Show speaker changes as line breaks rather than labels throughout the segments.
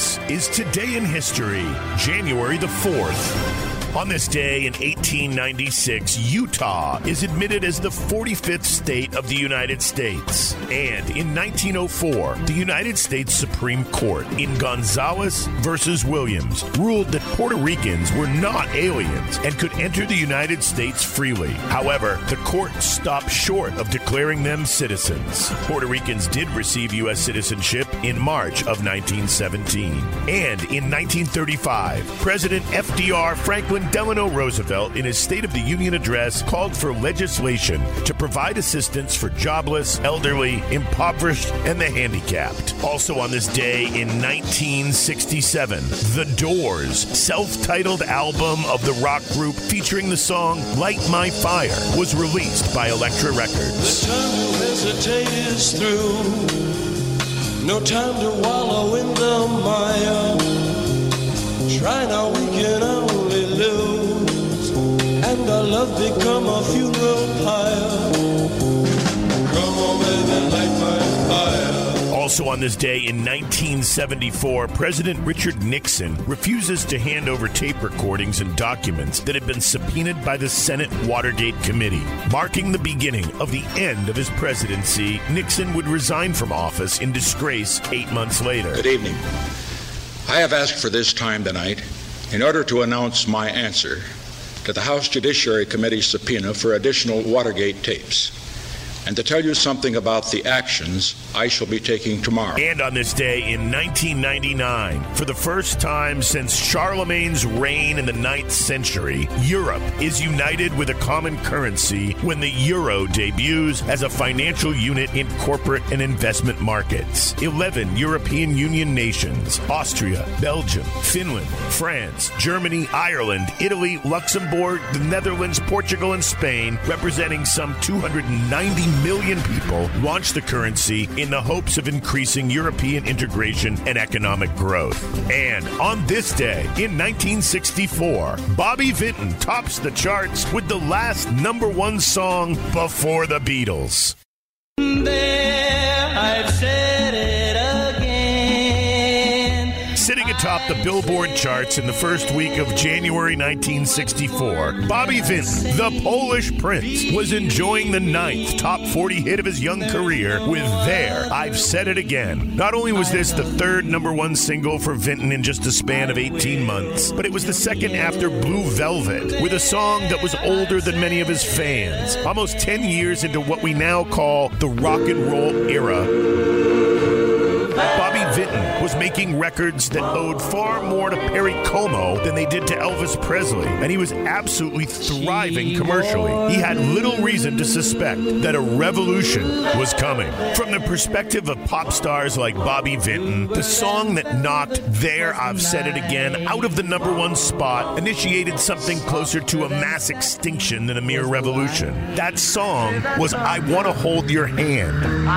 This is Today in History, January the 4th. On this day in 1896, Utah is admitted as the 45th state of the United States. And in 1904, the United States Supreme Court in Gonzales versus Williams ruled that Puerto Ricans were not aliens and could enter the United States freely. However, the court stopped short of declaring them citizens. Puerto Ricans did receive U.S. citizenship in March of 1917. And in 1935, President FDR Franklin Delano Roosevelt, in his State of the Union address, called for legislation to provide assistance for jobless, elderly, impoverished, and the handicapped. Also on this day in 1967, The Doors' self titled album of the rock group featuring the song Light My Fire was released by Elektra Records.
The time to hesitate is through. No time to wallow in the mire. Love become a funeral pyre. Come on, baby, light my fire.
Also on this day in 1974, President Richard Nixon refuses to hand over tape recordings and documents that had been subpoenaed by the Senate Watergate Committee. Marking the beginning of the end of his presidency, Nixon would resign from office in disgrace eight months later.
Good evening. I have asked for this time tonight in order to announce my answer to the House Judiciary Committee subpoena for additional Watergate tapes and to tell you something about the actions I shall be taking tomorrow.
And on this day in 1999, for the first time since Charlemagne's reign in the 9th century, Europe is united with a common currency when the euro debuts as a financial unit in corporate and investment markets. 11 European Union nations Austria, Belgium, Finland, France, Germany, Ireland, Italy, Luxembourg, the Netherlands, Portugal, and Spain, representing some 290 million people, launched the currency in the hopes of increasing European integration and economic growth. And on this day, in 1964, Bobby Vinton tops the charts with the last number one song before the Beatles.
There, I've said
Sitting atop the Billboard charts in the first week of January 1964, Bobby Vinton, the Polish Prince, was enjoying the ninth top 40 hit of his young career with There, I've Said It Again. Not only was this the third number one single for Vinton in just a span of 18 months, but it was the second after Blue Velvet, with a song that was older than many of his fans. Almost 10 years into what we now call the rock and roll era. Bobby Vinton was making records that owed far more to Perry Como than they did to Elvis Presley, and he was absolutely thriving commercially. He had little reason to suspect that a revolution was coming. From the perspective of pop stars like Bobby Vinton, the song that knocked There I've Said It Again out of the number one spot initiated something closer to a mass extinction than a mere revolution. That song was I Want to Hold Your Hand.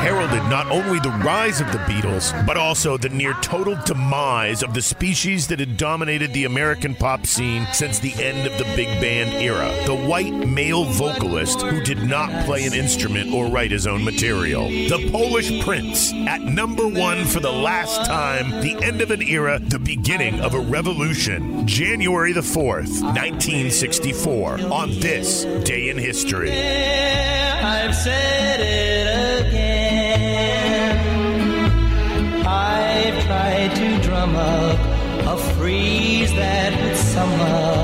Heralded not only the rise of the Beatles, but also the near total demise of the species that had dominated the American pop scene since the end of the big band era. The white male vocalist who did not play an instrument or write his own material. The Polish Prince, at number one for the last time, the end of an era, the beginning of a revolution. January the 4th, 1964, on this day in history.
Up a freeze that would sum up